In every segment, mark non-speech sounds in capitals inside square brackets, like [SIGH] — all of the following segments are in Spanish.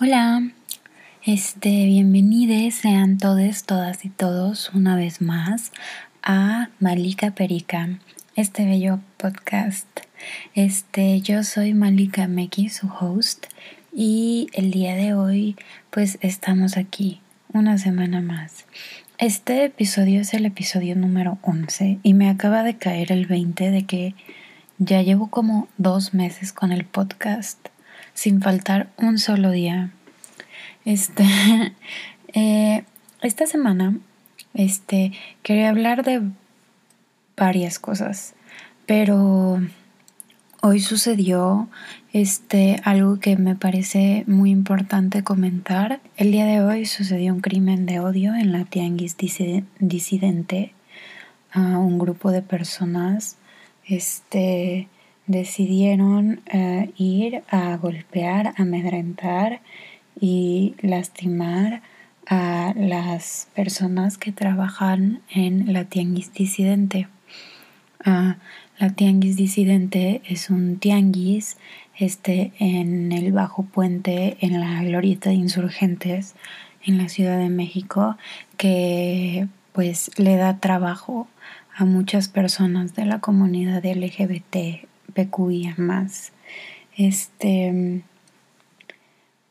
Hola, este, bienvenidos sean todos, todas y todos una vez más a Malika Perica, este bello podcast. Este, yo soy Malika Meki, su host, y el día de hoy, pues estamos aquí una semana más. Este episodio es el episodio número 11 y me acaba de caer el 20 de que ya llevo como dos meses con el podcast sin faltar un solo día. Este, [LAUGHS] eh, esta semana, este, quería hablar de varias cosas, pero hoy sucedió este algo que me parece muy importante comentar. El día de hoy sucedió un crimen de odio en la Tianguis disidente a un grupo de personas este decidieron eh, ir a golpear, amedrentar y lastimar a las personas que trabajan en la tianguis disidente. Ah, la tianguis disidente es un tianguis este, en el Bajo Puente, en la Glorieta de Insurgentes, en la Ciudad de México, que pues le da trabajo a muchas personas de la comunidad LGBT PQIA más. Este,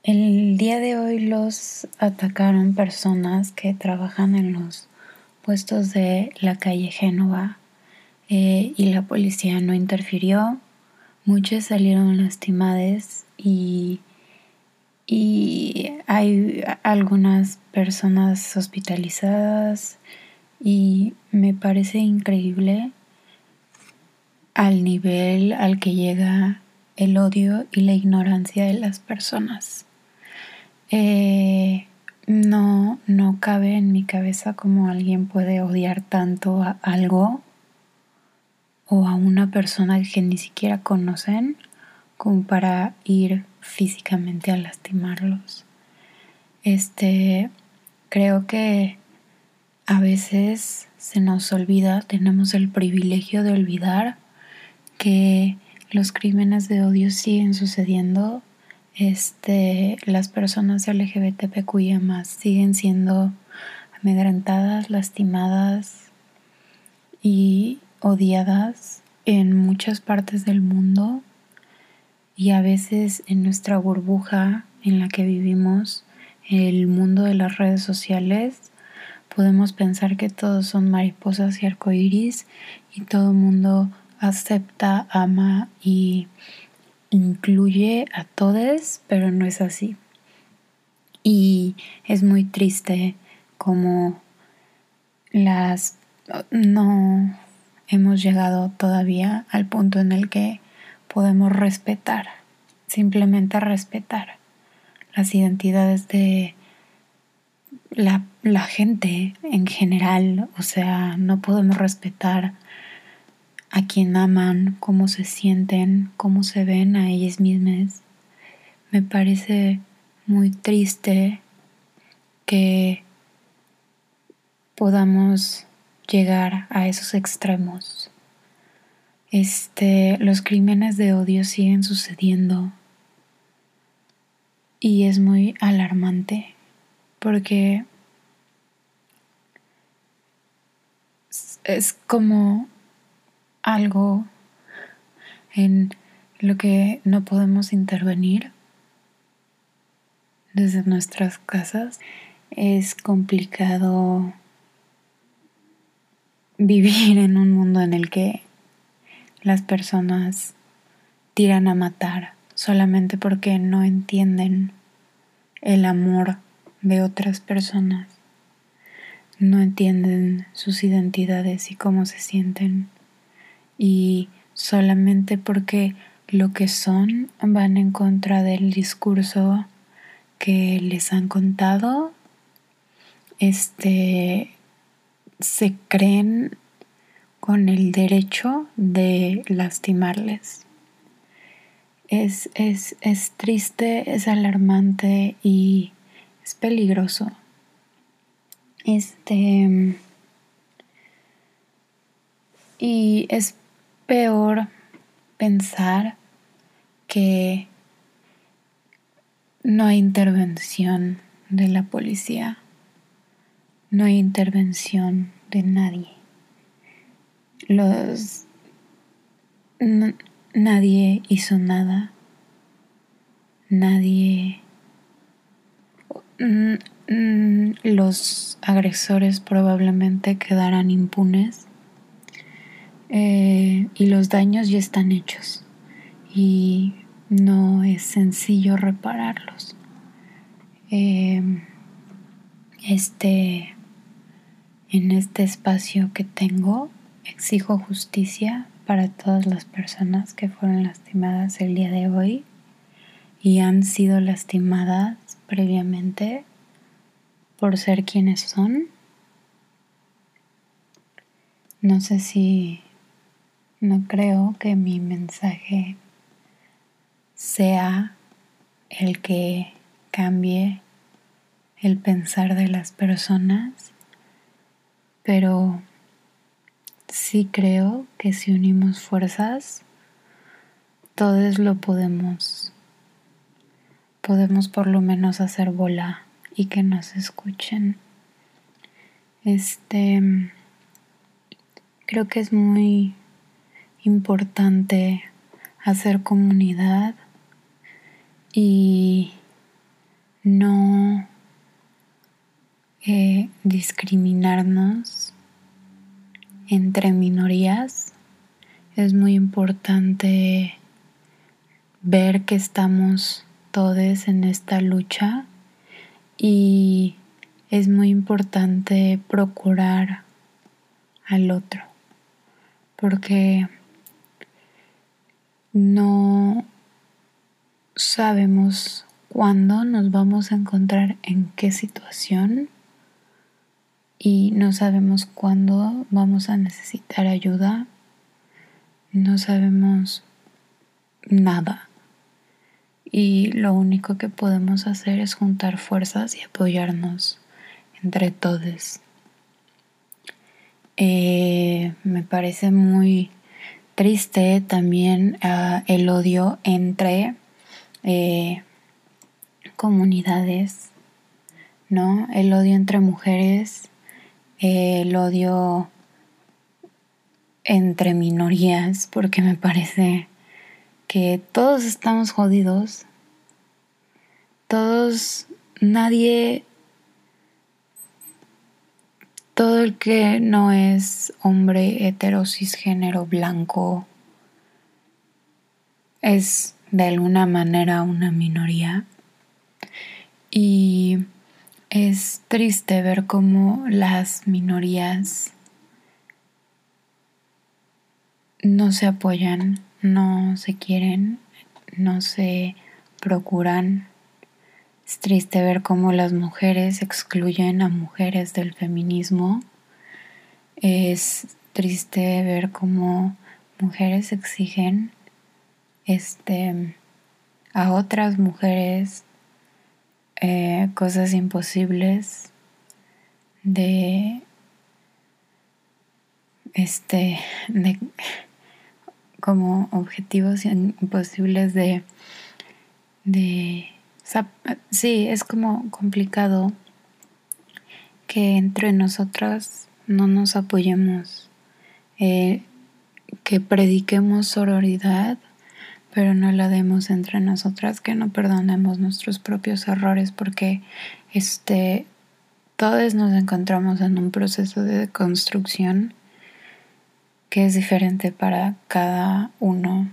el día de hoy los atacaron personas que trabajan en los puestos de la calle Génova eh, y la policía no interfirió. Muchos salieron lastimados y, y hay algunas personas hospitalizadas y me parece increíble al nivel al que llega el odio y la ignorancia de las personas. Eh, no, no cabe en mi cabeza cómo alguien puede odiar tanto a algo o a una persona que ni siquiera conocen como para ir físicamente a lastimarlos. Este, creo que a veces se nos olvida, tenemos el privilegio de olvidar que los crímenes de odio siguen sucediendo, este, las personas LGBTQIA más siguen siendo amedrentadas, lastimadas y odiadas en muchas partes del mundo y a veces en nuestra burbuja en la que vivimos, el mundo de las redes sociales, podemos pensar que todos son mariposas y arcoíris y todo el mundo acepta, ama y incluye a todos, pero no es así. Y es muy triste como las no hemos llegado todavía al punto en el que podemos respetar, simplemente respetar las identidades de la, la gente en general. O sea, no podemos respetar a quien aman, cómo se sienten, cómo se ven a ellas mismas. Me parece muy triste que podamos llegar a esos extremos. Este, los crímenes de odio siguen sucediendo y es muy alarmante porque es como algo en lo que no podemos intervenir desde nuestras casas. Es complicado vivir en un mundo en el que las personas tiran a matar solamente porque no entienden el amor de otras personas, no entienden sus identidades y cómo se sienten y solamente porque lo que son van en contra del discurso que les han contado, este, se creen con el derecho de lastimarles. Es, es, es triste, es alarmante y es peligroso. Este. Y es peor pensar que no hay intervención de la policía, no hay intervención de nadie. Los nadie hizo nada. Nadie los agresores probablemente quedarán impunes eh, y los daños ya están hechos y no es sencillo repararlos. Em, este, en este espacio que tengo, exijo justicia para todas las personas que fueron lastimadas el día de hoy y han sido lastimadas previamente por ser quienes son. No sé si no creo que mi mensaje sea el que cambie el pensar de las personas, pero sí creo que si unimos fuerzas, todos lo podemos. Podemos por lo menos hacer bola y que nos escuchen. Este creo que es muy importante hacer comunidad y no eh, discriminarnos entre minorías. Es muy importante ver que estamos todos en esta lucha y es muy importante procurar al otro porque no sabemos cuándo nos vamos a encontrar en qué situación y no sabemos cuándo vamos a necesitar ayuda, no sabemos nada y lo único que podemos hacer es juntar fuerzas y apoyarnos entre todos. Eh, me parece muy triste también ah, el odio entre eh, comunidades, ¿no? El odio entre mujeres, el odio entre minorías, porque me parece que todos estamos jodidos, todos, nadie, todo el que no es hombre hetero cisgénero blanco es de alguna manera una minoría y es triste ver cómo las minorías no se apoyan no se quieren, no se procuran. Es triste ver cómo las mujeres excluyen a mujeres del feminismo. Es triste ver cómo mujeres exigen este, a otras mujeres eh, cosas imposibles de este de como objetivos imposibles de, de sí, es como complicado que entre nosotras no nos apoyemos, eh, que prediquemos sororidad, pero no la demos entre nosotras, que no perdonemos nuestros propios errores, porque este, todos nos encontramos en un proceso de construcción que es diferente para cada uno,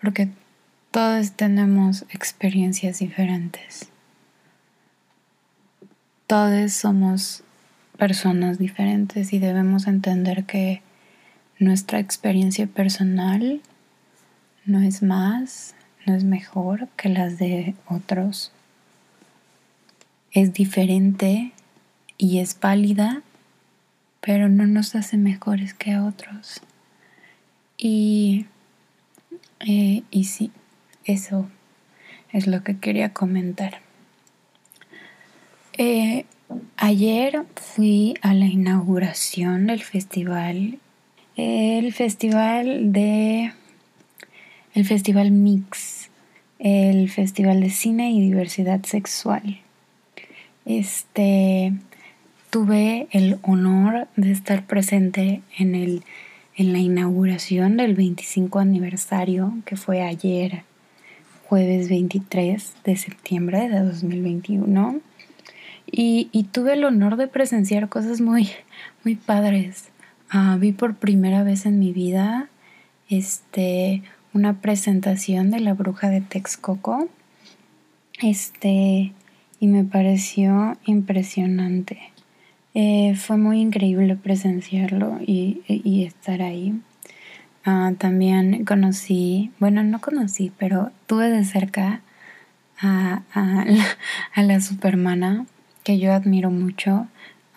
porque todos tenemos experiencias diferentes. Todos somos personas diferentes y debemos entender que nuestra experiencia personal no es más, no es mejor que las de otros. Es diferente y es válida pero no nos hace mejores que a otros. Y, eh, y sí, eso es lo que quería comentar. Eh, ayer fui a la inauguración del festival, el festival de, el festival Mix, el Festival de Cine y Diversidad Sexual. Este tuve el honor de estar presente en el en la inauguración del 25 aniversario que fue ayer jueves 23 de septiembre de 2021 y, y tuve el honor de presenciar cosas muy muy padres Ah, vi por primera vez en mi vida este, una presentación de la bruja de Texcoco. Este, y me pareció impresionante. Eh, fue muy increíble presenciarlo y, estar ahí. Ah, también conocí, bueno, no conocí, pero tuve de cerca a, a, a la Supermana, que yo admiro mucho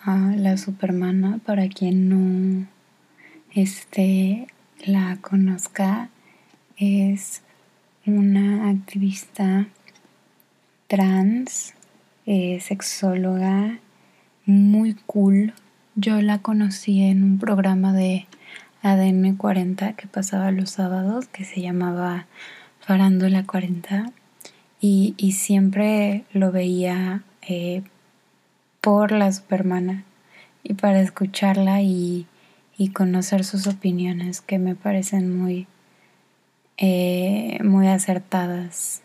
a la Supermana para quien no este, la conozca. Es una activista trans, eh, sexóloga, muy cool. Yo la conocí en un programa de ADN 40 que pasaba los sábados que se llamaba Farándula 40 y, y siempre lo veía eh, por la supermana y para escucharla y, conocer sus opiniones que me parecen muy, eh, muy acertadas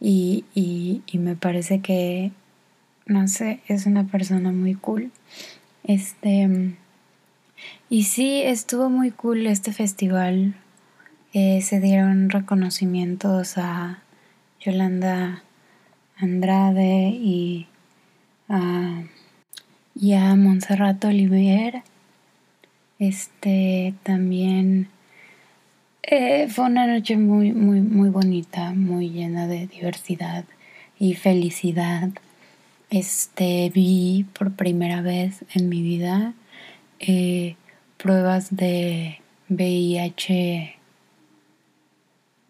y, y, me parece que, no sé, es una persona muy cool. Este, y sí, estuvo muy cool este festival. Eh, se dieron reconocimientos a Yolanda Andrade y a, y Montserrat Olivier. Este también eh, fue una noche muy, muy, muy bonita, muy llena de diversidad y felicidad. Este vi por primera vez en mi vida eh, pruebas de VIH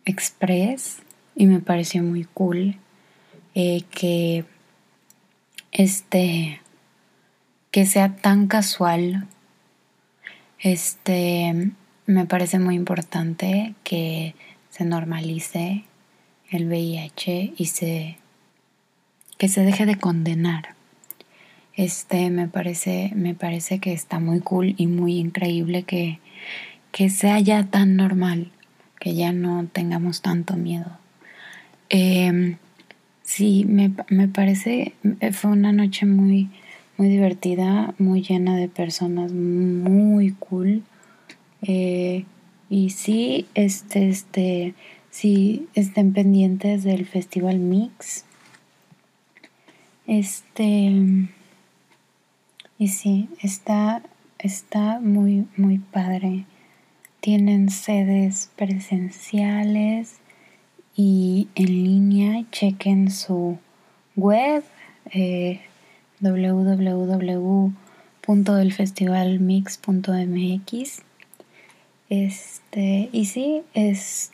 Express y me pareció muy cool eh, que este, que sea tan casual, este, me parece muy importante que se normalice el VIH y se, que se deje de condenar. Este, me parece, me parece que está muy cool y muy increíble que, que sea ya tan normal, que ya no tengamos tanto miedo. Em, Sí, me, me parece, eh, fue una noche muy, muy divertida, muy llena de personas muy cool. Eh, y sí, este, este, sí, estén pendientes del Festival Mix. Este, y sí, está, está muy, muy padre. Tienen sedes presenciales y en línea chequen su web eh, este y sí es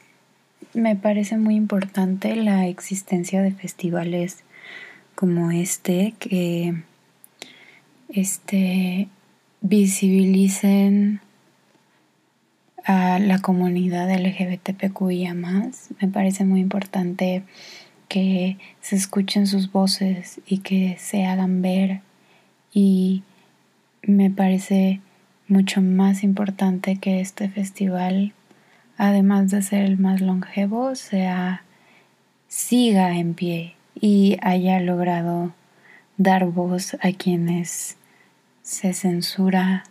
me parece muy importante la existencia de festivales como este que este visibilicen a la comunidad LGBTQIA. Me parece muy importante que se escuchen sus voces y que se hagan ver y me parece mucho más importante que este festival, además de ser el más longevo, sea siga en pie y haya logrado dar voz a quienes se censura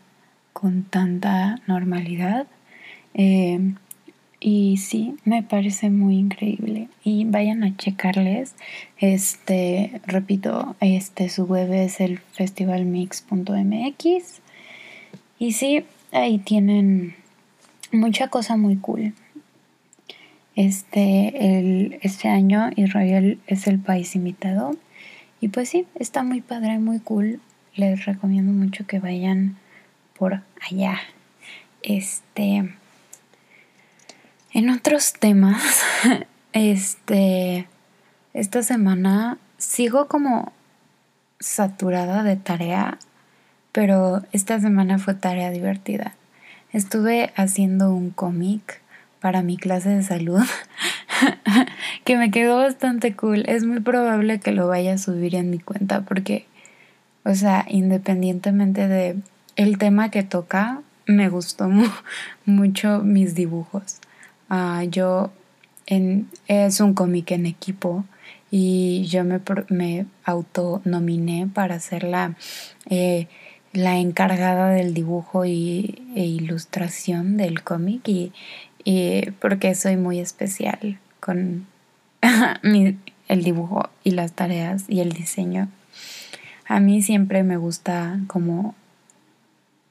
con tanta normalidad eh, y sí, me parece muy increíble. Y vayan a checarles. Este, repito, este su web es el festivalmix.mx. Y sí, ahí tienen mucha cosa muy cool. Este, el, este año Israel es el país invitado. Y pues sí, está muy padre, muy cool. Les recomiendo mucho que vayan por allá. Este. En otros temas, [LAUGHS] este, esta semana sigo como saturada de tarea, pero esta semana fue tarea divertida. Estuve haciendo un cómic para mi clase de salud [LAUGHS] que me quedó bastante cool. Es muy probable que lo vaya a subir en mi cuenta porque, o sea, independientemente de el tema que toca, me gustó mucho mis dibujos. Uh, yo en, es un cómic en equipo y yo me, me autonominé para ser la, eh, la encargada del dibujo y, e ilustración del cómic y, y, porque soy muy especial con [LAUGHS] el dibujo y las tareas y el diseño. A mí siempre me gusta como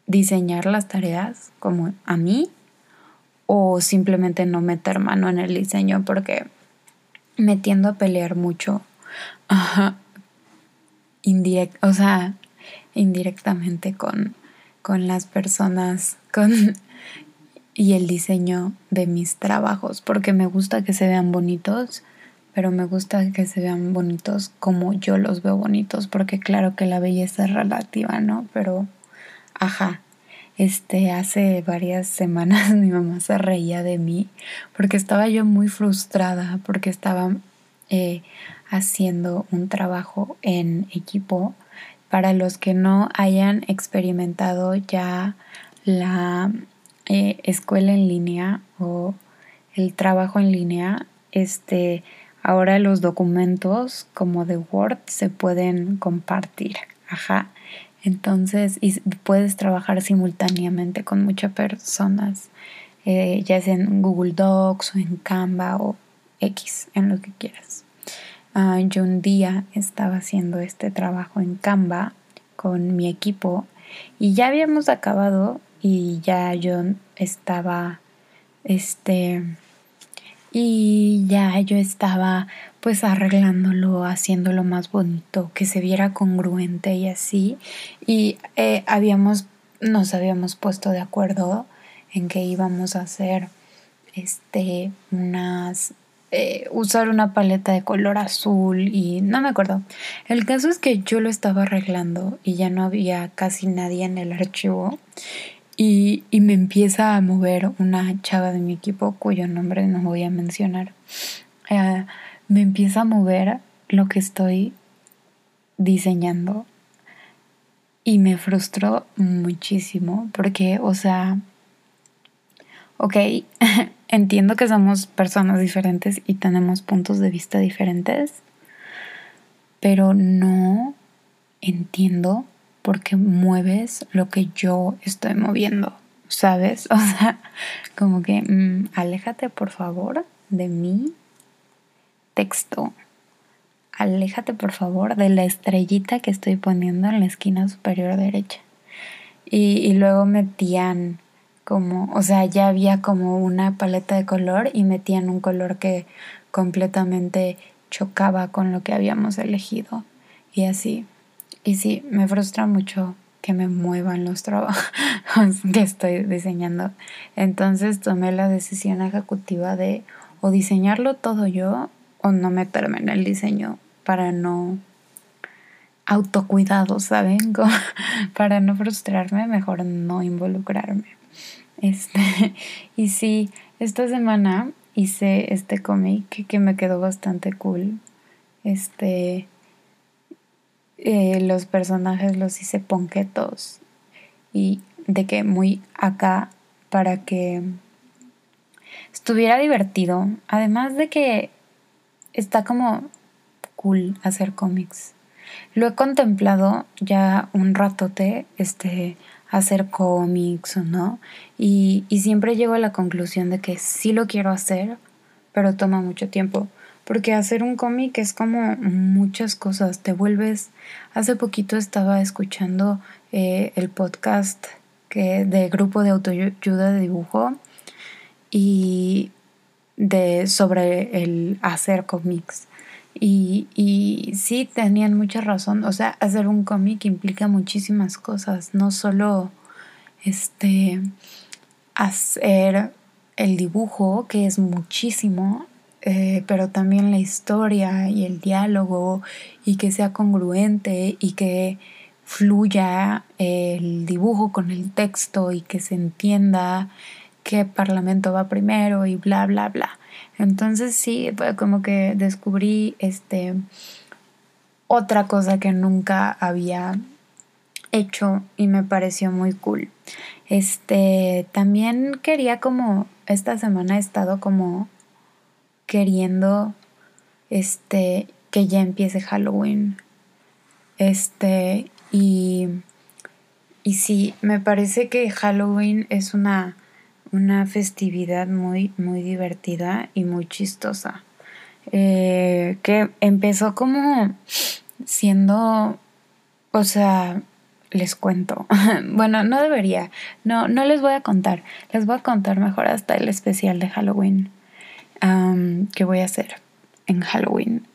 diseñar las tareas como a mí o simplemente no meter mano en el diseño porque me tiendo a pelear mucho. O sea, indirectamente con, con las personas con, y el diseño de mis trabajos, porque me gusta que se vean bonitos, pero me gusta que se vean bonitos como yo los veo bonitos, porque claro que la belleza es relativa, ¿no? Pero, ajá, este, hace varias semanas [LAUGHS] mi mamá se reía de mí porque estaba yo muy frustrada porque estaba eh, haciendo un trabajo en equipo. Para los que no hayan experimentado ya la eh, escuela en línea o el trabajo en línea, este, ahora los documentos como de Word se pueden compartir. Ajá. Entonces, puedes trabajar simultáneamente con muchas personas, eh, ya sea en Google Docs o en Canva o X, en lo que quieras. Ah, yo un día estaba haciendo este trabajo en Canva con mi equipo y ya habíamos acabado y ya yo estaba, este, y ya yo estaba pues arreglándolo, haciéndolo más bonito, que se viera congruente y así. Y eh, habíamos, nos habíamos puesto de acuerdo en que íbamos a hacer este unas eh, usar una paleta de color azul y no me acuerdo. El caso es que yo lo estaba arreglando y ya no había casi nadie en el archivo y, me empieza a mover una chava de mi equipo cuyo nombre no voy a mencionar. Eh, me empieza a mover lo que estoy diseñando y me frustró muchísimo porque, o sea, ok, [LAUGHS] entiendo que somos personas diferentes y tenemos puntos de vista diferentes, pero no entiendo porque mueves lo que yo estoy moviendo, ¿sabes? [LAUGHS] O sea, como que mm, aléjate por favor de mi texto. Aléjate por favor de la estrellita que estoy poniendo en la esquina superior derecha. Y, y luego metían como, o sea, ya había como una paleta de color y metían un color que completamente chocaba con lo que habíamos elegido. Y así. Y sí, me frustra mucho que me muevan los trabajos [LAUGHS] que estoy diseñando. Entonces tomé la decisión ejecutiva de o diseñarlo todo yo o no meterme en el diseño para no autocuidado, ¿saben? [LAUGHS] para no frustrarme, mejor no involucrarme. Este, [LAUGHS] y sí, esta semana hice este cómic que me quedó bastante cool. Este, eh, los personajes los hice ponquetos y de que muy acá para que estuviera divertido. Además de que está como cool hacer cómics. Lo he contemplado ya un ratote, este, hacer cómics o no, y, y siempre llego a la conclusión de que sí lo quiero hacer, pero toma mucho tiempo. Porque hacer un cómic es como muchas cosas. Te vuelves. Hace poquito estaba escuchando eh, el podcast que, de grupo de autoayuda de dibujo y de sobre el hacer cómics. Y, y sí, tenían mucha razón. O sea, hacer un cómic implica muchísimas cosas. No solo este hacer el dibujo, que es muchísimo, eh, pero también la historia y el diálogo y que sea congruente y que fluya el dibujo con el texto y que se entienda qué parlamento va primero y bla, bla, bla. Entonces sí, como que descubrí este otra cosa que nunca había hecho y me pareció muy cool. Este, también quería como esta semana he estado como queriendo este que ya empiece Halloween. Este, y y sí, me parece que Halloween es una una festividad muy muy divertida y muy chistosa. Eh, que empezó como siendo, o sea, les cuento. [LAUGHS] bueno, no debería. No, no les voy a contar. Les voy a contar mejor hasta el especial de Halloween que voy a hacer en Halloween.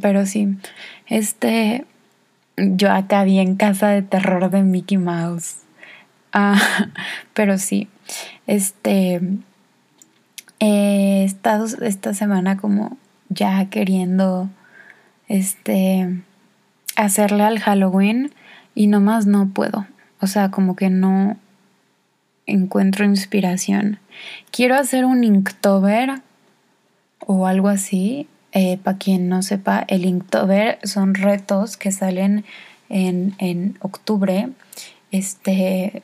pero sí, este, yo acá vi en casa de terror de Mickey Mouse. Ah, [LAUGHS] pero sí, este, he estado esta semana como ya queriendo, este, hacerle al Halloween y nomás no puedo. O sea, como que no encuentro inspiración. Quiero hacer un Inktober o algo así. Eh, Para quien no sepa, el Inktober son retos que salen en, en octubre. Este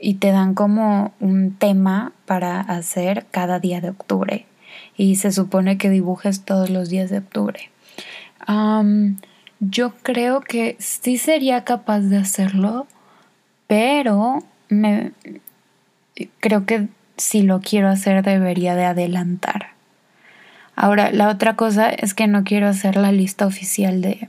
y te dan como un tema para hacer cada día de octubre. Y se supone que dibujes todos los días de octubre. Yo creo que sí sería capaz de hacerlo, pero me creo que si lo quiero hacer debería de adelantar. Ahora, la otra cosa es que no quiero hacer la lista oficial de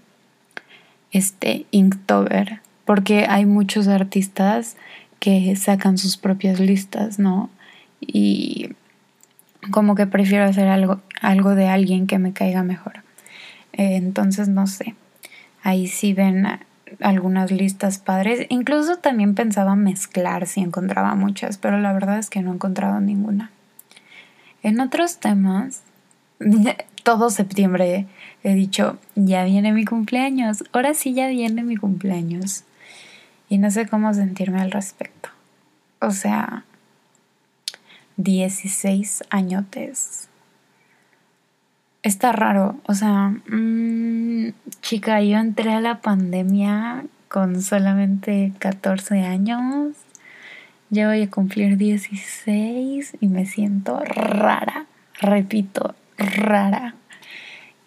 este Inktober, porque hay muchos artistas que sacan sus propias listas, ¿no? Y como que prefiero hacer algo, algo de alguien que me caiga mejor. Eh, entonces, no sé ahí sí ven algunas listas padres. Incluso también pensaba mezclar si encontraba muchas, pero la verdad es que no he encontrado ninguna. En otros temas, [LAUGHS] todo septiembre he dicho, ya viene mi cumpleaños, ahora sí ya viene mi cumpleaños. Y no sé cómo sentirme al respecto. O sea, 16 añotes está raro. O sea, mmm, chica, yo entré a la pandemia con solamente 14 años. Ya voy a cumplir 16 y me siento rara. Repito, rara.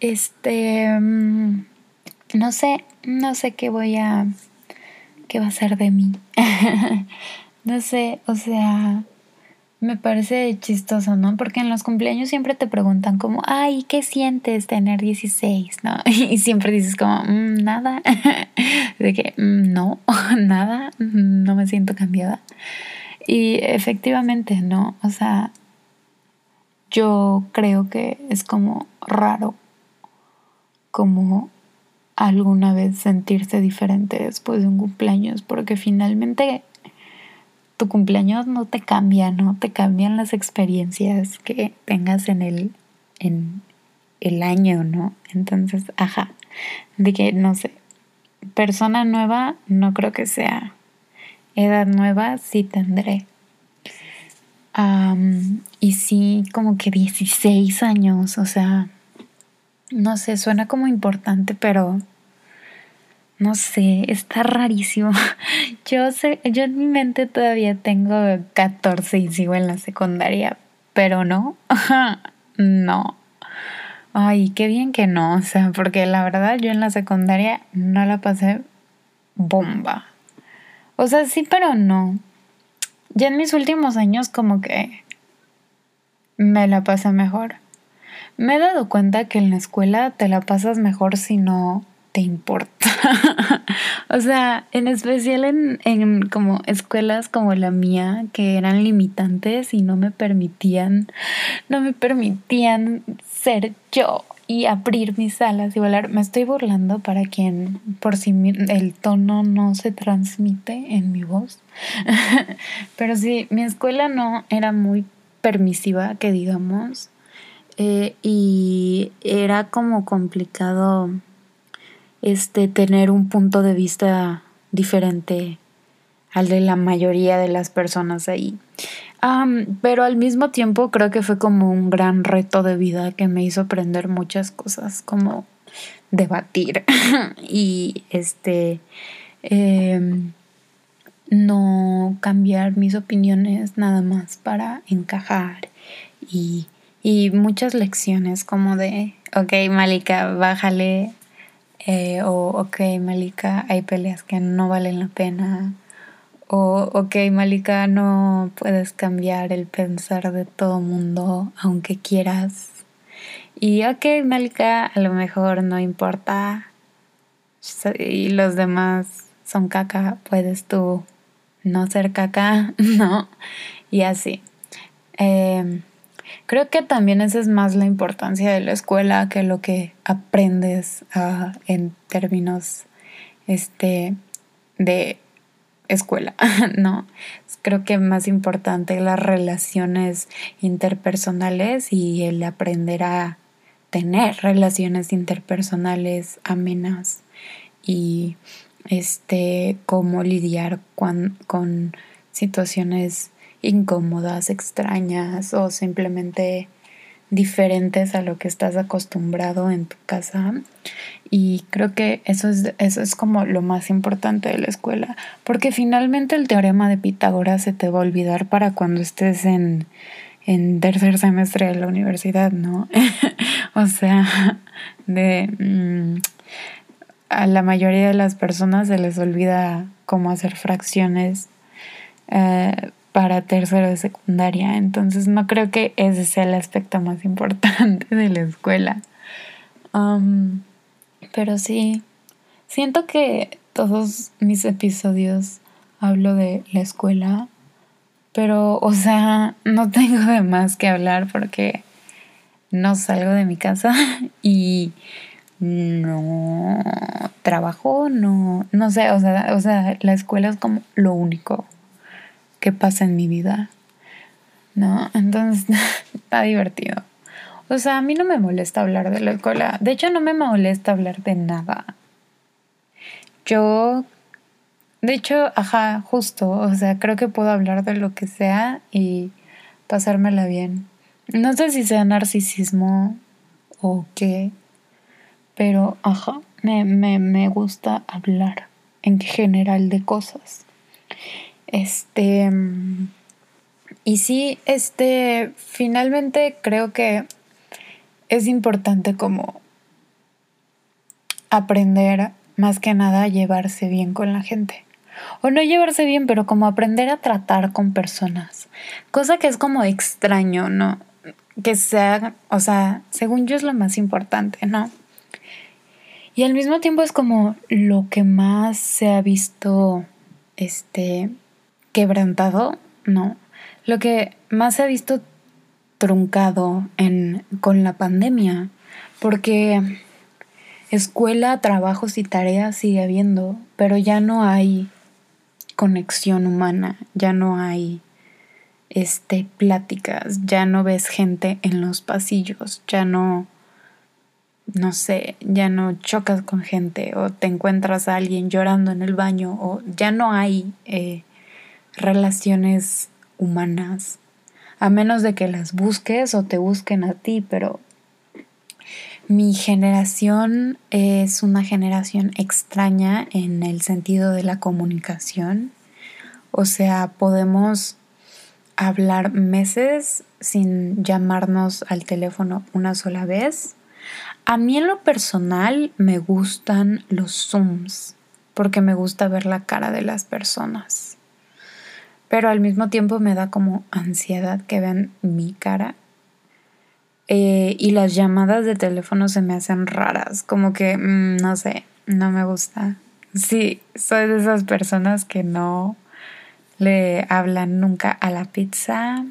Este, mm, no sé, no sé qué voy a, qué va a ser de mí. [LAUGHS] no sé, o sea, me parece chistoso, ¿no? Porque en los cumpleaños siempre te preguntan como, ay, ¿qué sientes tener 16? ¿No? [LAUGHS] Y siempre dices como, mm, nada. [LAUGHS] De que, mm, no, nada, no me siento cambiada. Y efectivamente, ¿no? O sea, yo creo que es como raro como alguna vez sentirse diferente después de un cumpleaños, porque finalmente tu cumpleaños no te cambia, ¿no? Te cambian las experiencias que tengas en el, en el año, ¿no? Entonces, ajá, de que, no sé, persona nueva no creo que sea. Edad nueva sí tendré. Y sí, como que 16 años, o sea, no sé, suena como importante, pero no sé, está rarísimo. [LAUGHS] Yo sé, yo en mi mente todavía tengo 14 y sigo en la secundaria, pero no, [LAUGHS] no. Ay, qué bien que no, o sea, porque la verdad yo en la secundaria no la pasé bomba. O sea, sí, pero no. Ya en mis últimos años como que me la pasé mejor. Me he dado cuenta que en la escuela te la pasas mejor si no te importa. [LAUGHS] o sea, en especial en, en, como escuelas como la mía, que eran limitantes y no me permitían, no me permitían ser yo y abrir mis alas y volar. Me estoy burlando para quien, por si el tono no se transmite en mi voz. [LAUGHS] Pero sí, mi escuela no era muy permisiva, que digamos. Eh, y era como complicado este, tener un punto de vista diferente al de la mayoría de las personas ahí. pero al mismo tiempo creo que fue como un gran reto de vida que me hizo aprender muchas cosas, como debatir [LAUGHS] y este em, no cambiar mis opiniones nada más para encajar y, y muchas lecciones como de, ok Malika, bájale eh, o ok Malika, hay peleas que no valen la pena o ok Malika, no puedes cambiar el pensar de todo mundo aunque quieras y ok Malika, a lo mejor no importa y los demás son caca, puedes tú no ser caca, [LAUGHS] ¿no? Y así. Em, creo que también esa es más la importancia de la escuela que lo que aprendes ah, en términos este, de escuela, [LAUGHS] ¿no? Creo que más importante las relaciones interpersonales y el aprender a tener relaciones interpersonales amenas y este, cómo lidiar con, situaciones incómodas, extrañas o simplemente diferentes a lo que estás acostumbrado en tu casa. Y creo que eso es, eso es como lo más importante de la escuela, porque finalmente el teorema de Pitágoras se te va a olvidar para cuando estés en, en tercer semestre de la universidad, ¿no? [LAUGHS] o sea, de... Mm, a la mayoría de las personas se les olvida cómo hacer fracciones eh, para tercero de secundaria. Entonces no creo que ese sea el aspecto más importante de la escuela. Pero sí, siento que todos mis episodios hablo de la escuela. Pero, o sea, no tengo de más que hablar porque no salgo de mi casa [LAUGHS] y no trabajo, no, no sé, o sea, o sea, la escuela es como lo único que pasa en mi vida, ¿no? Entonces, [LAUGHS] está divertido. O sea, a mí no me molesta hablar de la escuela. De hecho, no me molesta hablar de nada. Yo, de hecho, ajá, justo, o sea, creo que puedo hablar de lo que sea y pasármela bien. No sé si sea narcisismo o qué, pero ajá, me, me, me gusta hablar en general de cosas. Este. Y sí, este. Finalmente creo que es importante como aprender más que nada a llevarse bien con la gente. O no llevarse bien, pero como aprender a tratar con personas. Cosa que es como extraño, ¿no? Que sea, o sea, según yo es lo más importante, ¿no? Y al mismo tiempo es como lo que más se ha visto este quebrantado, no. Lo que más se ha visto truncado en, con la pandemia, porque escuela, trabajos y tareas sigue habiendo, pero ya no hay conexión humana, ya no hay este pláticas, ya no ves gente en los pasillos, ya no no sé, ya no chocas con gente o te encuentras a alguien llorando en el baño o ya no hay eh, relaciones humanas, a menos de que las busques o te busquen a ti, pero mi generación es una generación extraña en el sentido de la comunicación, o sea, podemos hablar meses sin llamarnos al teléfono una sola vez a mí en lo personal me gustan los zooms porque me gusta ver la cara de las personas. Pero al mismo tiempo me da como ansiedad que vean mi cara. Eh, y las llamadas de teléfono se me hacen raras, como que, mm, no sé, no me gusta. Sí, soy de esas personas que no le hablan nunca a la pizza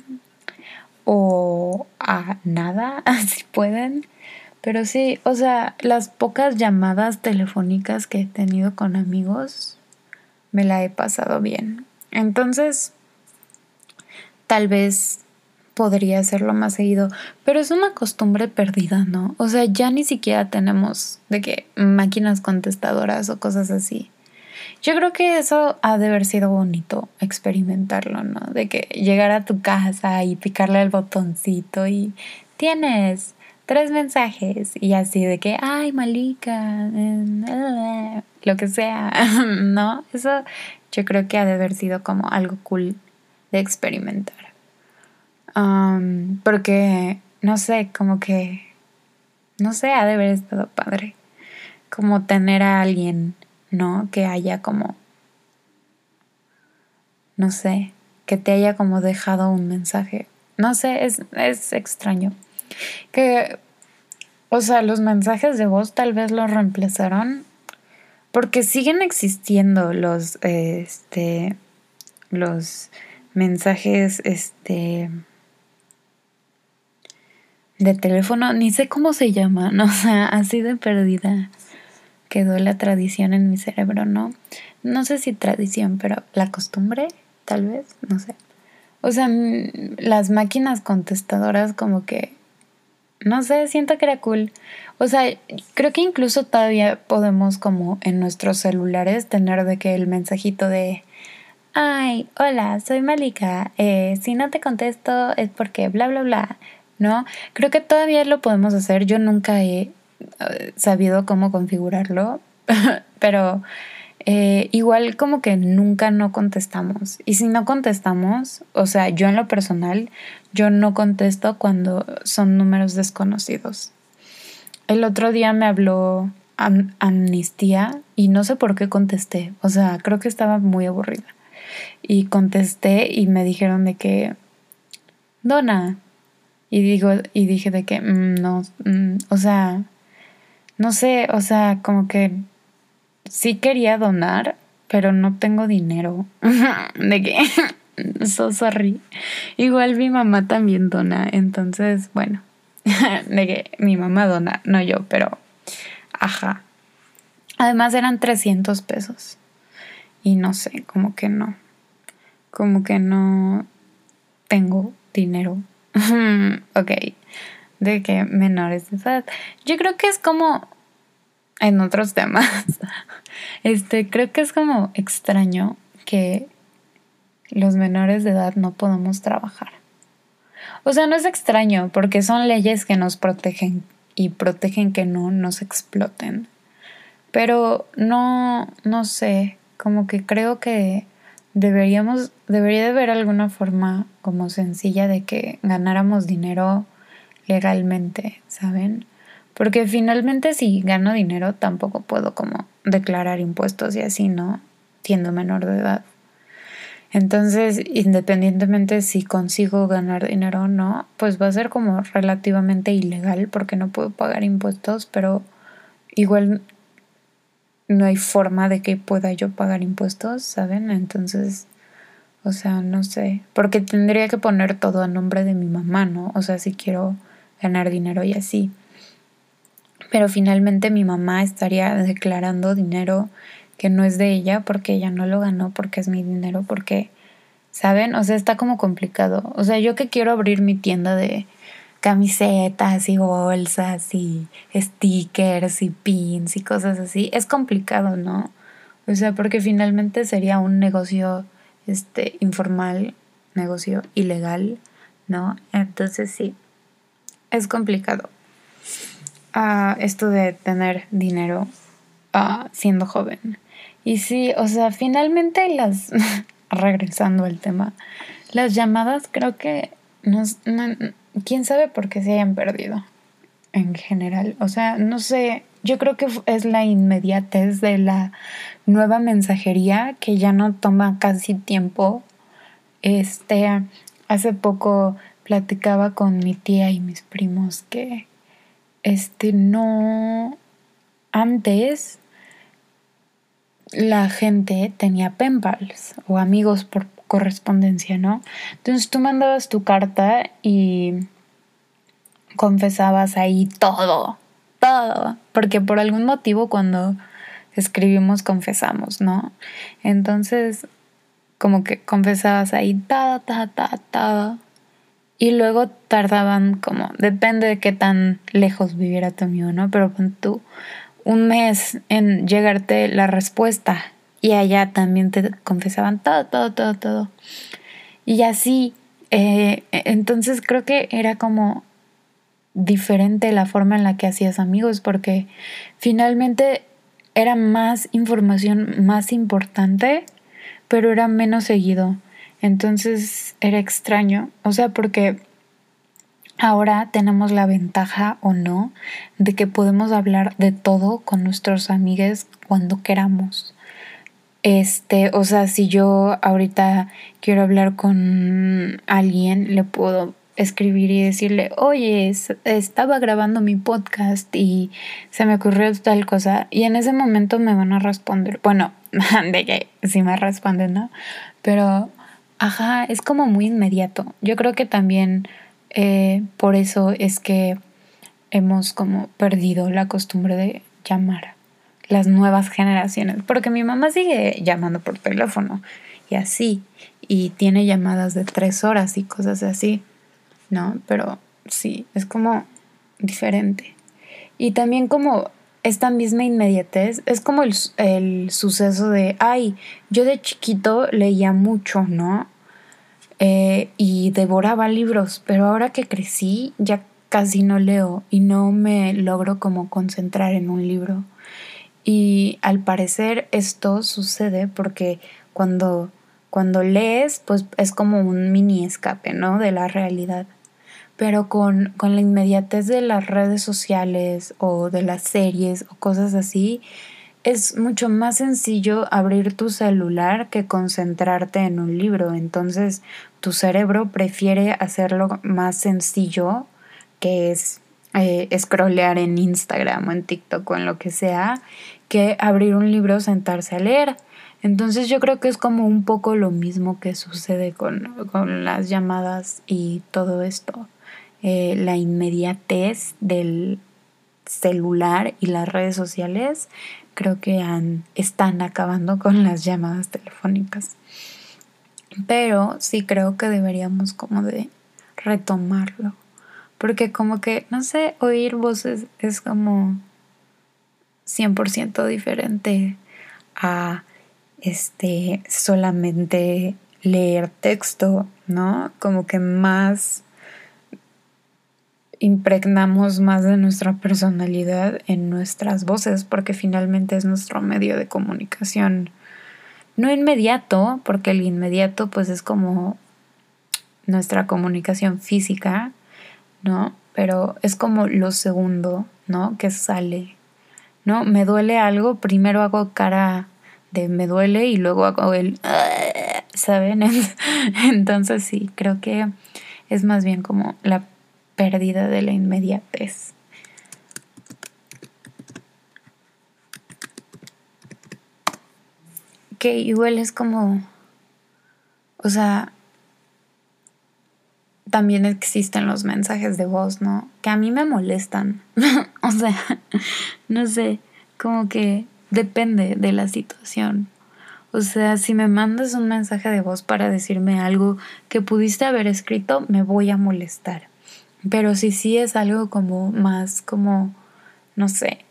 o a nada, [LAUGHS] si pueden. Pero sí, o sea, las pocas llamadas telefónicas que he tenido con amigos, me la he pasado bien. Entonces, tal vez podría hacerlo más seguido, pero es una costumbre perdida, ¿no? O sea, ya ni siquiera tenemos de que máquinas contestadoras o cosas así. yo creo que eso ha de haber sido bonito experimentarlo, ¿no? De que llegar a tu casa y picarle el botoncito y tienes tres mensajes y así de que, ay, Malika, lo que sea, [LAUGHS] ¿no? Eso yo creo que ha de haber sido como algo cool de experimentar. porque, no sé, como que, no sé, ha de haber estado padre. Como tener a alguien, ¿no? Que haya como, no sé, que te haya como dejado un mensaje. No sé, es, es extraño. Que, o sea, los mensajes de voz tal vez los reemplazaron porque siguen existiendo los, este, los mensajes, este, de teléfono, ni sé cómo se llaman, [LAUGHS] o sea, así de perdida quedó la tradición en mi cerebro, ¿no? No sé si tradición, pero la costumbre, tal vez, no sé. O sea, las máquinas contestadoras como que no sé, siento que era cool. O sea, creo que incluso todavía podemos como en nuestros celulares tener de que el mensajito de, ay, hola, soy Malika, eh, si no te contesto es porque bla, bla, bla, ¿no? Creo que todavía lo podemos hacer. Yo nunca he eh, sabido cómo configurarlo, [LAUGHS] pero eh, igual como que nunca no contestamos. Y si no contestamos, o sea, yo en lo personal, yo no contesto cuando son números desconocidos. El otro día me habló Amnistía y no sé por qué contesté. O sea, creo que estaba muy aburrida. Y contesté y me dijeron de que, dona. Y digo, y dije de que, mm, no, mm, o sea, no sé, o sea, como que sí quería donar, pero no tengo dinero. [LAUGHS] ¿De qué? [LAUGHS] [LAUGHS] so sorry. Igual mi mamá también dona, entonces, bueno, [LAUGHS] de que mi mamá dona, no yo, pero, ajá. Además eran 300 pesos. Y no sé, como que no. Como que no tengo dinero. [LAUGHS] ok. De que menores de edad. Yo creo que es como en otros temas, este, creo que es como extraño que los menores de edad no podamos trabajar. O sea, no es extraño porque son leyes que nos protegen y protegen que no nos exploten. Pero no, no sé, como que creo que deberíamos, debería de haber alguna forma como sencilla de que ganáramos dinero legalmente, ¿saben? Porque finalmente si gano dinero tampoco puedo como declarar impuestos y así, ¿no? Siendo menor de edad. Entonces, independientemente si consigo ganar dinero o no, pues va a ser como relativamente ilegal porque no puedo pagar impuestos, pero igual no hay forma de que pueda yo pagar impuestos, ¿saben? Entonces, o sea, no sé, porque tendría que poner todo a nombre de mi mamá, ¿no? O sea, si quiero ganar dinero y así pero finalmente mi mamá estaría declarando dinero que no es de ella porque ella no lo ganó porque es mi dinero porque ¿saben? O sea, está como complicado. O sea, yo que quiero abrir mi tienda de camisetas y bolsas y stickers y pins y cosas así, es complicado, ¿no? O sea, porque finalmente sería un negocio este informal, negocio ilegal, ¿no? Entonces sí, es complicado esto de tener dinero siendo joven. Y sí, o sea, finalmente las, [LAUGHS] regresando al tema, las llamadas creo que no, quién sabe por qué se hayan perdido en general. O sea, no sé, yo creo que es la inmediatez de la nueva mensajería que ya no toma casi tiempo. Este, hace poco platicaba con mi tía y mis primos que este no antes la gente tenía pen pals o amigos por correspondencia, ¿no? Entonces tú mandabas tu carta y confesabas ahí todo, todo, porque por algún motivo cuando escribimos confesamos, ¿no? Entonces como que confesabas ahí todo, todo, todo, todo y luego tardaban como, depende de qué tan lejos viviera tu amigo, ¿no? Pero con tú, un mes en llegarte la respuesta. y allá también te confesaban todo, todo, todo, todo. Y así, eh, entonces creo que era como diferente la forma en la que hacías amigos porque finalmente era más información más importante, pero era menos seguido. Entonces era extraño, o sea, porque ahora tenemos la ventaja o no de que podemos hablar de todo con nuestros amigos cuando queramos. Este, o sea, si yo ahorita quiero hablar con alguien, le puedo escribir y decirle, oye, estaba grabando mi podcast y se me ocurrió tal cosa. Y en ese momento me van a responder. Bueno, [LAUGHS] de que sí me responden, ¿no? Pero, ajá, es como muy inmediato. Yo creo que también eh, por eso es que hemos como perdido la costumbre de llamar las nuevas generaciones. Porque mi mamá sigue llamando por teléfono y así. Y tiene llamadas de tres horas y cosas así. ¿no? Pero sí, es como diferente. Y también como esta misma inmediatez, es como el, el suceso de, ay, yo de chiquito leía mucho, ¿no? Eh, y devoraba libros, pero ahora que crecí ya casi no leo y no me logro como concentrar en un libro. Y al parecer esto sucede porque cuando, cuando lees, pues es como un mini escape, ¿no? De la realidad pero con, con la inmediatez de las redes sociales o de las series o cosas así, es mucho más sencillo abrir tu celular que concentrarte en un libro. Entonces tu cerebro prefiere hacerlo más sencillo, que es eh, en Instagram o en TikTok o en lo que sea, que abrir un libro, sentarse a leer. Entonces yo creo que es como un poco lo mismo que sucede con, con las llamadas y todo esto. Eh, la inmediatez del celular y las redes sociales creo que han, están acabando con las llamadas telefónicas. Pero sí creo que deberíamos como de retomarlo. Porque como que, no sé, oír voces es como 100% diferente a este solamente leer texto, ¿no? Como que más impregnamos más de nuestra personalidad en nuestras voces porque finalmente es nuestro medio de comunicación. No inmediato, porque el inmediato pues es como nuestra comunicación física, ¿no? Pero es como lo segundo, ¿no? Que sale, ¿no? Me duele algo, primero hago cara de me duele y luego hago el, [LAUGHS] ¿saben? [LAUGHS] Entonces sí, creo que es más bien como la pérdida de la inmediatez. Que igual es como, o sea, también existen los mensajes de voz, ¿no? Que a mí me molestan. [LAUGHS] o sea, no sé, como que depende de la situación. O sea, si me mandas un mensaje de voz para decirme algo que pudiste haber escrito, me voy a molestar. Pero si sí es algo como más como, no sé,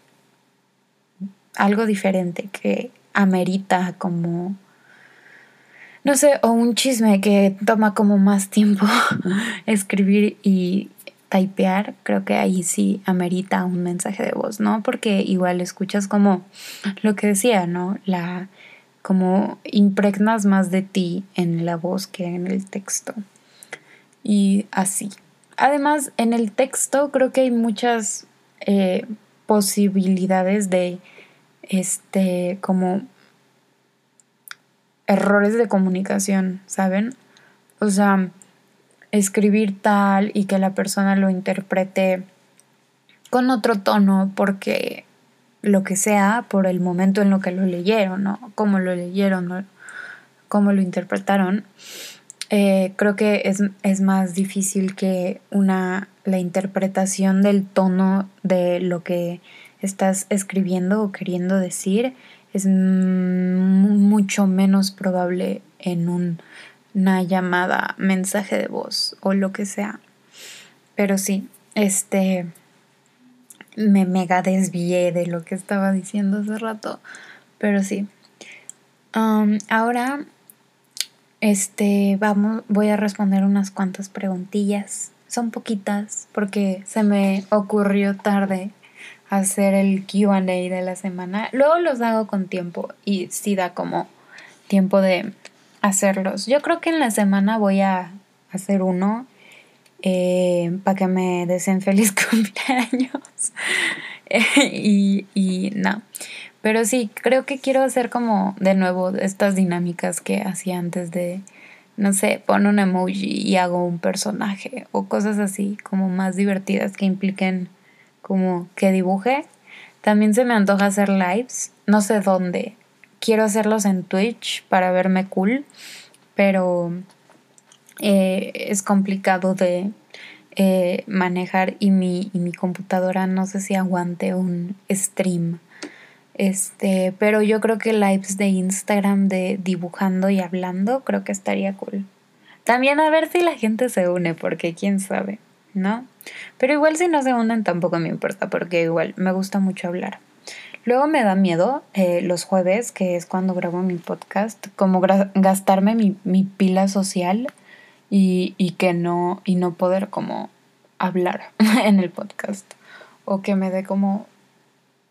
algo diferente que amerita como, no sé, o un chisme que toma como más tiempo [LAUGHS] escribir y typear, creo que ahí sí amerita un mensaje de voz, ¿no? Porque igual escuchas como lo que decía, ¿no? La como impregnas más de ti en la voz que en el texto. Y así. Además, en el texto creo que hay muchas eh, posibilidades de, este, como errores de comunicación, ¿saben? O sea, escribir tal y que la persona lo interprete con otro tono porque lo que sea por el momento en lo que lo leyeron, ¿no? Cómo lo leyeron, ¿no? cómo lo interpretaron. Eh, creo que es, es, más difícil que una la interpretación del tono de lo que estás escribiendo o queriendo decir es mucho menos probable en un, una llamada, mensaje de voz o lo que sea. Pero sí, este me mega desvié de lo que estaba diciendo hace rato. Pero sí. Um, ahora, este, vamos, voy a responder unas cuantas preguntillas. Son poquitas porque se me ocurrió tarde hacer el QA de la semana. Luego los hago con tiempo y sí da como tiempo de hacerlos. Yo creo que en la semana voy a hacer uno eh, para que me deseen feliz [LAUGHS] cumpleaños. [LAUGHS] y, y no. Pero sí, creo que quiero hacer como de nuevo estas dinámicas que hacía antes de, no sé, pon un emoji y hago un personaje o cosas así como más divertidas que impliquen como que dibuje. También se me antoja hacer lives, no sé dónde. Quiero hacerlos en Twitch para verme cool, pero eh, es complicado de eh, manejar y mi, y mi computadora no sé si aguante un stream. Este, pero yo creo que lives de Instagram de dibujando y hablando, creo que estaría cool. También a ver si la gente se une, porque quién sabe, ¿no? Pero igual si no se unen tampoco me importa, porque igual me gusta mucho hablar. Luego me da miedo eh, los jueves, que es cuando grabo mi podcast, como gastarme mi, mi pila social y, y, que no, y no poder como hablar [LAUGHS] en el podcast. O que me dé como,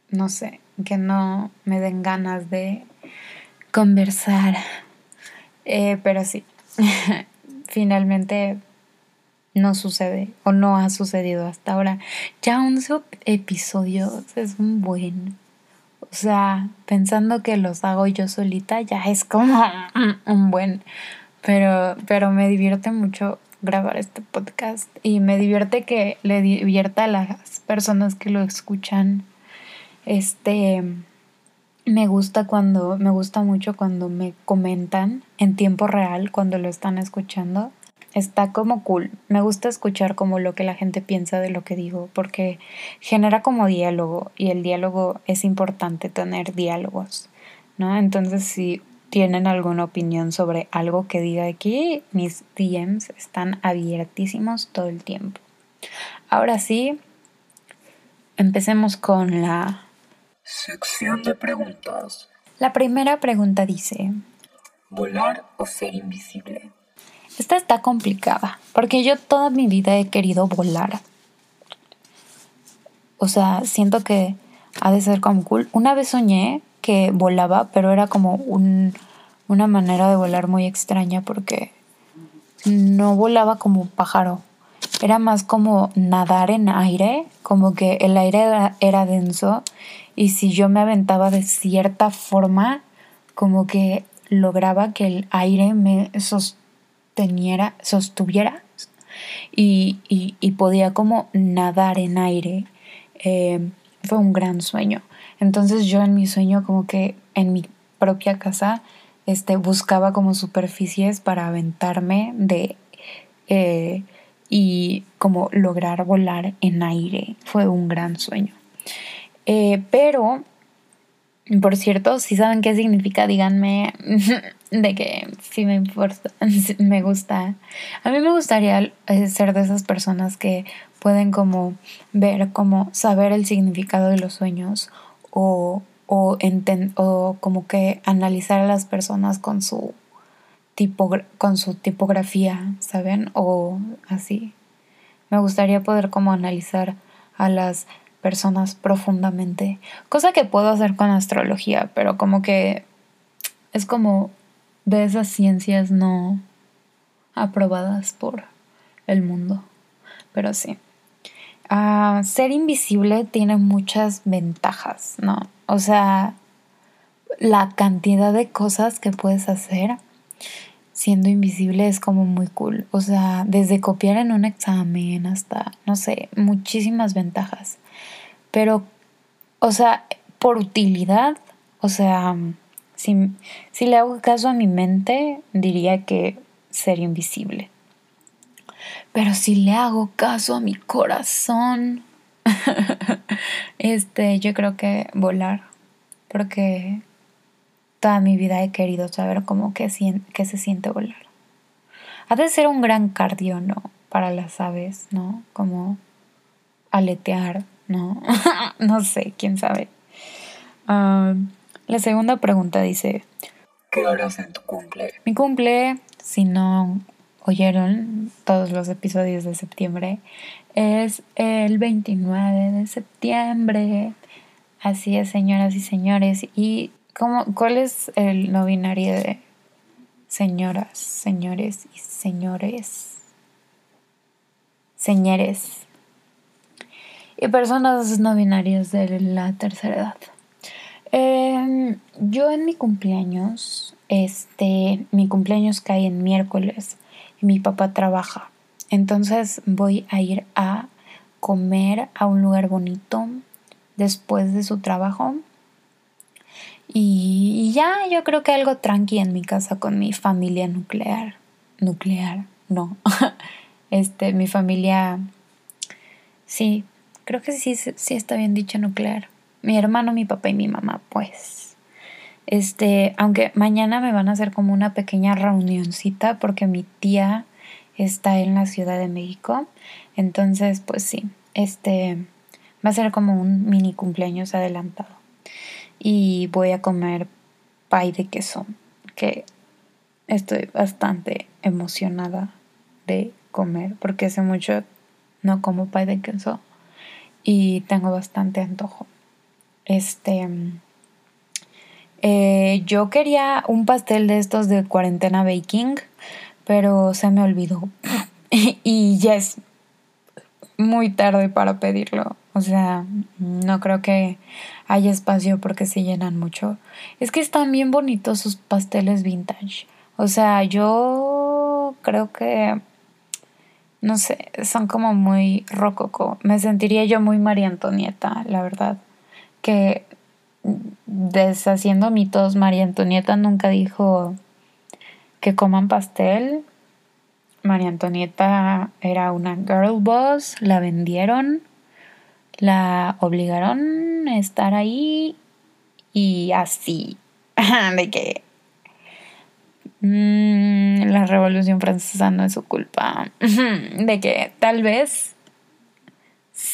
no sé, que no me den ganas de conversar. Eh, pero sí, [LAUGHS] finalmente no sucede o no ha sucedido hasta ahora. Ya 11 episodios es un buen. O sea, pensando que los hago yo solita ya es como [LAUGHS] un buen. Pero, pero me divierte mucho grabar este podcast y me divierte que le divierta a las personas que lo escuchan este me gusta cuando me gusta mucho cuando me comentan en tiempo real cuando lo están escuchando. Está como cool. Me gusta escuchar como lo que la gente piensa de lo que digo porque genera como diálogo y el diálogo es importante tener diálogos, ¿no? Entonces si tienen alguna opinión sobre algo que diga aquí, mis DMs están abiertísimos todo el tiempo. Ahora sí, empecemos con la Sección de preguntas. La primera pregunta dice, ¿volar o ser invisible? Esta está complicada, porque yo toda mi vida he querido volar. O sea, siento que ha de ser como cool. Una vez soñé que volaba, pero era como un, una manera de volar muy extraña porque no volaba como pájaro. Era más como nadar en aire, como que el aire era, era denso y si yo me aventaba de cierta forma, como que lograba que el aire me sosteniera, sostuviera y, y, podía como nadar en aire. Eh, fue un gran sueño. Entonces yo en mi sueño como que en mi propia casa este, buscaba como superficies para aventarme de eh, y como lograr volar en aire. Fue un gran sueño. Eh, pero, por cierto, si saben qué significa, díganme [LAUGHS] de que si me importa, [LAUGHS] me gusta. A mí me gustaría eh, ser de esas personas que pueden como ver, como saber el significado de los sueños o, o, o como que analizar a las personas con su, tipo, con su tipografía, ¿saben? O así. Me gustaría poder como analizar a las personas profundamente, cosa que puedo hacer con astrología, pero como que es como de esas ciencias no aprobadas por el mundo. Pero sí. Ah, ser invisible tiene muchas ventajas, ¿no? O sea, la cantidad de cosas que puedes hacer siendo invisible es como muy cool. O sea, desde copiar en un examen hasta, no sé, muchísimas ventajas. Pero, o sea, por utilidad, o sea, si, si le hago caso a mi mente, diría que ser invisible. Pero si le hago caso a mi corazón, [LAUGHS] este, yo creo que volar, porque toda mi vida he querido saber cómo que, se siente volar. Ha de ser un gran cardio, ¿no? Para las aves, ¿no? Como aletear no, [LAUGHS] no sé, quién sabe. la segunda pregunta dice, ¿Qué harás en tu cumple? Mi cumple, si no oyeron todos los episodios de septiembre, es el 29 de septiembre. Así es, señoras y señores. ¿Y cómo, cuál es el no binario de señoras, señores y señores? Señores. Y personas no binarias de la tercera edad. Em, yo en mi cumpleaños, este, mi cumpleaños cae en miércoles y mi papá trabaja. Entonces voy a ir a comer a un lugar bonito después de su trabajo. Y, ya, yo creo que algo tranqui en mi casa con mi familia nuclear. Nuclear, no. [LAUGHS] este, mi familia. Sí, creo que sí, sí está bien dicho nuclear. Mi hermano, mi papá y mi mamá, pues. Este, aunque mañana me van a hacer como una pequeña reunioncita porque mi tía está en la Ciudad de México. Entonces, pues sí, este va a ser como un mini cumpleaños adelantado. Y voy a comer pay de queso, que estoy bastante emocionada de comer porque hace mucho no como pay de queso y tengo bastante antojo. Este eh, yo quería un pastel de estos de cuarentena baking pero se me olvidó. [LAUGHS] y ya es muy tarde para pedirlo. O sea, no creo que haya espacio porque se llenan mucho. Es que están bien bonitos sus pasteles vintage. O sea, yo creo que no sé, son como muy rococo. Me sentiría yo muy María Antonieta, la verdad. Que deshaciendo mitos, María Antonieta nunca dijo que coman pastel. María Antonieta era una girl boss, la vendieron, la obligaron a estar ahí y así, [LAUGHS] de que mm, la Revolución Francesa no es su culpa, [LAUGHS] de que tal vez